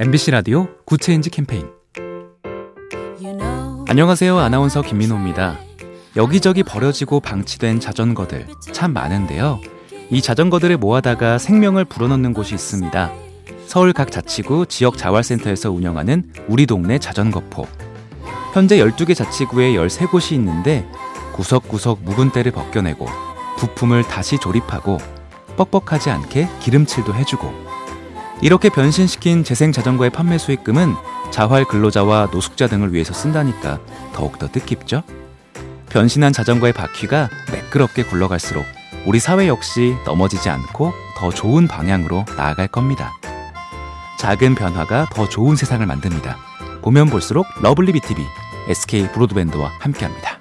MBC 라디오 Good Change 캠페인 안녕하세요. 아나운서 김민호입니다. 여기저기 버려지고 방치된 자전거들 참 많은데요. 이 자전거들을 모아다가 생명을 불어넣는 곳이 있습니다. 서울 각 자치구 지역 자활센터에서 운영하는 우리 동네 자전거포. 현재 12개 자치구에 13곳이 있는데 구석구석 묵은 때를 벗겨내고 부품을 다시 조립하고 뻑뻑하지 않게 기름칠도 해주고 이렇게 변신시킨 재생 자전거의 판매 수익금은 자활 근로자와 노숙자 등을 위해서 쓴다니까 더욱더 뜻깊죠? 변신한 자전거의 바퀴가 매끄럽게 굴러갈수록 우리 사회 역시 넘어지지 않고 더 좋은 방향으로 나아갈 겁니다. 작은 변화가 더 좋은 세상을 만듭니다. 보면 볼수록 lovely B tv SK 브로드밴드와 함께합니다.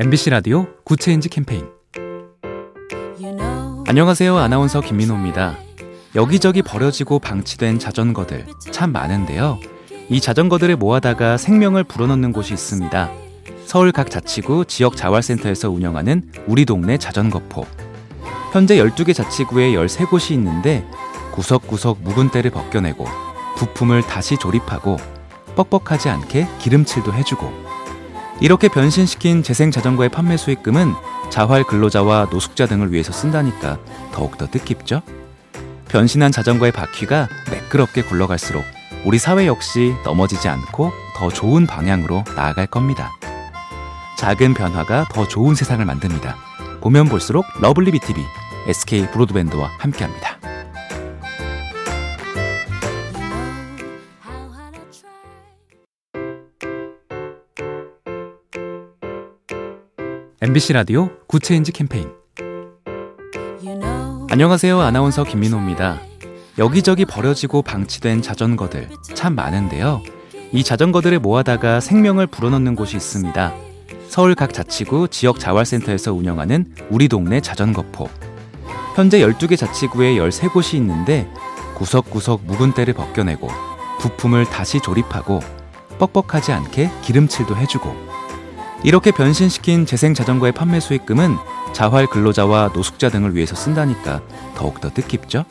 MBC 라디오 Good Change 캠페인 안녕하세요. 아나운서 김민호입니다. 여기저기 버려지고 방치된 자전거들 참 많은데요. 이 자전거들을 모아다가 생명을 불어넣는 곳이 있습니다. 서울 각 자치구 지역 자활센터에서 운영하는 우리 동네 자전거포. 현재 12개 자치구에 13곳이 있는데 구석구석 묵은 때를 벗겨내고 부품을 다시 조립하고 뻑뻑하지 않게 기름칠도 해주고 이렇게 변신시킨 재생 자전거의 판매 수익금은 자활 근로자와 노숙자 등을 위해서 쓴다니까 더욱더 뜻깊죠? 변신한 자전거의 바퀴가 매끄럽게 굴러갈수록 우리 사회 역시 넘어지지 않고 더 좋은 방향으로 나아갈 겁니다. 작은 변화가 더 좋은 세상을 만듭니다. 보면 볼수록 lovely B tv SK 브로드밴드와 함께합니다. MBC 라디오 Good Change 캠페인 안녕하세요. 아나운서 김민호입니다. 여기저기 버려지고 방치된 자전거들 참 많은데요. 이 자전거들을 모아다가 생명을 불어넣는 곳이 있습니다. 서울 각 자치구 지역 자활센터에서 운영하는 우리 동네 자전거포. 현재 12개 자치구에 13곳이 있는데 구석구석 묵은 때를 벗겨내고 부품을 다시 조립하고 뻑뻑하지 않게 기름칠도 해주고 이렇게 변신시킨 재생 자전거의 판매 수익금은 자활 근로자와 노숙자 등을 위해서 쓴다니까 더욱더 뜻깊죠?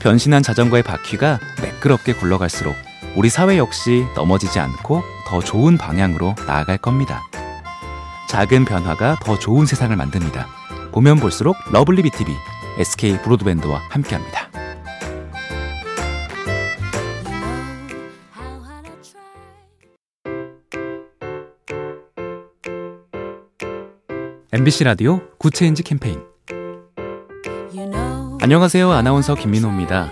변신한 자전거의 바퀴가 매끄럽게 굴러갈수록 우리 사회 역시 넘어지지 않고 더 좋은 방향으로 나아갈 겁니다. 작은 변화가 더 좋은 세상을 만듭니다. 보면 볼수록 lovely B tv SK 브로드밴드와 함께합니다. MBC 라디오 Good Change 캠페인 안녕하세요. 아나운서 김민호입니다.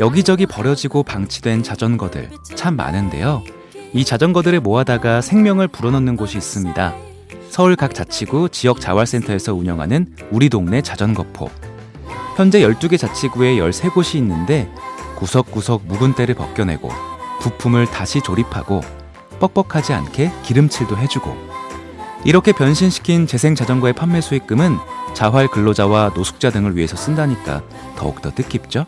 여기저기 버려지고 방치된 자전거들 참 많은데요. 이 자전거들을 모아다가 생명을 불어넣는 곳이 있습니다. 서울 각 자치구 지역 자활센터에서 운영하는 우리 동네 자전거포. 현재 12개 자치구에 13곳이 있는데 구석구석 묵은 때를 벗겨내고 부품을 다시 조립하고 뻑뻑하지 않게 기름칠도 해주고 이렇게 변신시킨 재생 자전거의 판매 수익금은 자활 근로자와 노숙자 등을 위해서 쓴다니까 더욱더 뜻깊죠?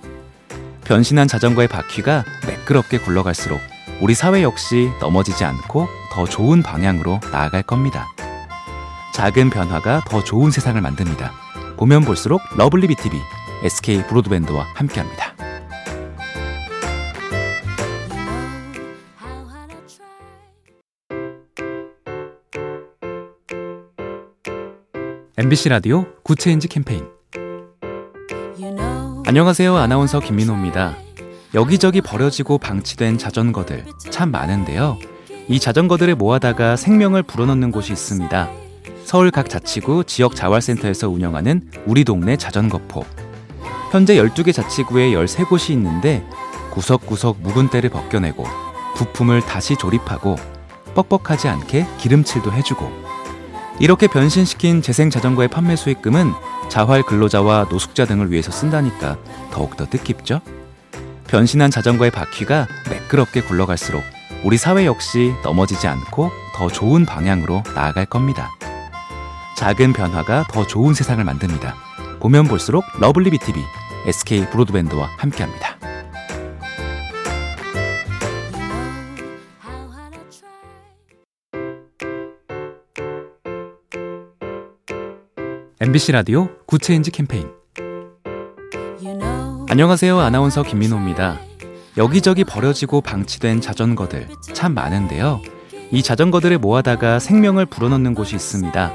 변신한 자전거의 바퀴가 매끄럽게 굴러갈수록 우리 사회 역시 넘어지지 않고 더 좋은 방향으로 나아갈 겁니다. 작은 변화가 더 좋은 세상을 만듭니다. 보면 볼수록 lovely B tv SK 브로드밴드와 함께합니다. MBC 라디오 Good Change 캠페인 안녕하세요. 아나운서 김민호입니다. 여기저기 버려지고 방치된 자전거들 참 많은데요. 이 자전거들을 모아다가 생명을 불어넣는 곳이 있습니다. 서울 각 자치구 지역 자활센터에서 운영하는 우리 동네 자전거포. 현재 12개 자치구에 13곳이 있는데 구석구석 묵은 때를 벗겨내고 부품을 다시 조립하고 뻑뻑하지 않게 기름칠도 해주고 이렇게 변신시킨 재생 자전거의 판매 수익금은 자활 근로자와 노숙자 등을 위해서 쓴다니까 더욱더 뜻깊죠? 변신한 자전거의 바퀴가 매끄럽게 굴러갈수록 우리 사회 역시 넘어지지 않고 더 좋은 방향으로 나아갈 겁니다. 작은 변화가 더 좋은 세상을 만듭니다. 보면 볼수록 lovely B tv SK 브로드밴드와 함께합니다. MBC 라디오 Good Change 캠페인 안녕하세요. 아나운서 김민호입니다. 여기저기 버려지고 방치된 자전거들 참 많은데요. 이 자전거들을 모아다가 생명을 불어넣는 곳이 있습니다.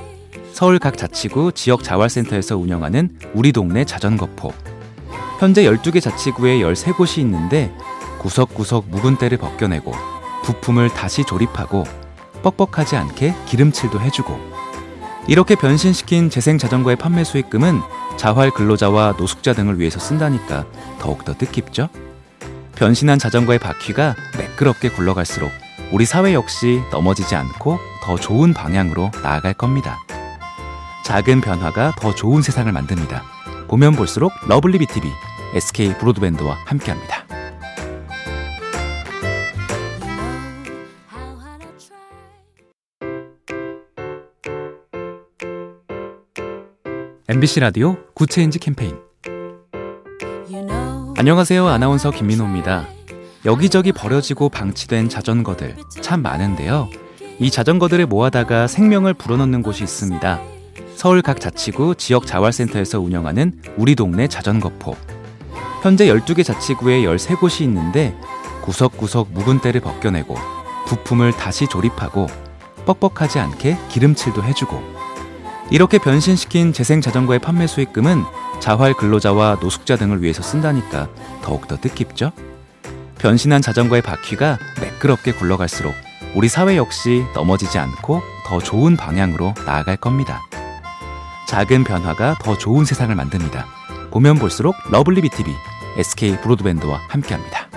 서울 각 자치구 지역 자활센터에서 운영하는 우리 동네 자전거포. 현재 12개 자치구에 13곳이 있는데 구석구석 묵은 때를 벗겨내고 부품을 다시 조립하고 뻑뻑하지 않게 기름칠도 해주고 이렇게 변신시킨 재생 자전거의 판매 수익금은 자활 근로자와 노숙자 등을 위해서 쓴다니까 더욱더 뜻깊죠? 변신한 자전거의 바퀴가 매끄럽게 굴러갈수록 우리 사회 역시 넘어지지 않고 더 좋은 방향으로 나아갈 겁니다. 작은 변화가 더 좋은 세상을 만듭니다. 보면 볼수록 lovely B tv SK 브로드밴드와 함께합니다. MBC 라디오 Good Change 캠페인 안녕하세요. 아나운서 김민호입니다. 여기저기 버려지고 방치된 자전거들 참 많은데요. 이 자전거들을 모아다가 생명을 불어넣는 곳이 있습니다. 서울 각 자치구 지역 자활센터에서 운영하는 우리 동네 자전거포. 현재 12개 자치구에 13곳이 있는데 구석구석 묵은 때를 벗겨내고 부품을 다시 조립하고 뻑뻑하지 않게 기름칠도 해주고 이렇게 변신시킨 재생 자전거의 판매 수익금은 자활 근로자와 노숙자 등을 위해서 쓴다니까 더욱더 뜻깊죠? 변신한 자전거의 바퀴가 매끄럽게 굴러갈수록 우리 사회 역시 넘어지지 않고 더 좋은 방향으로 나아갈 겁니다. 작은 변화가 더 좋은 세상을 만듭니다. 보면 볼수록 lovely B tv SK 브로드밴드와 함께합니다.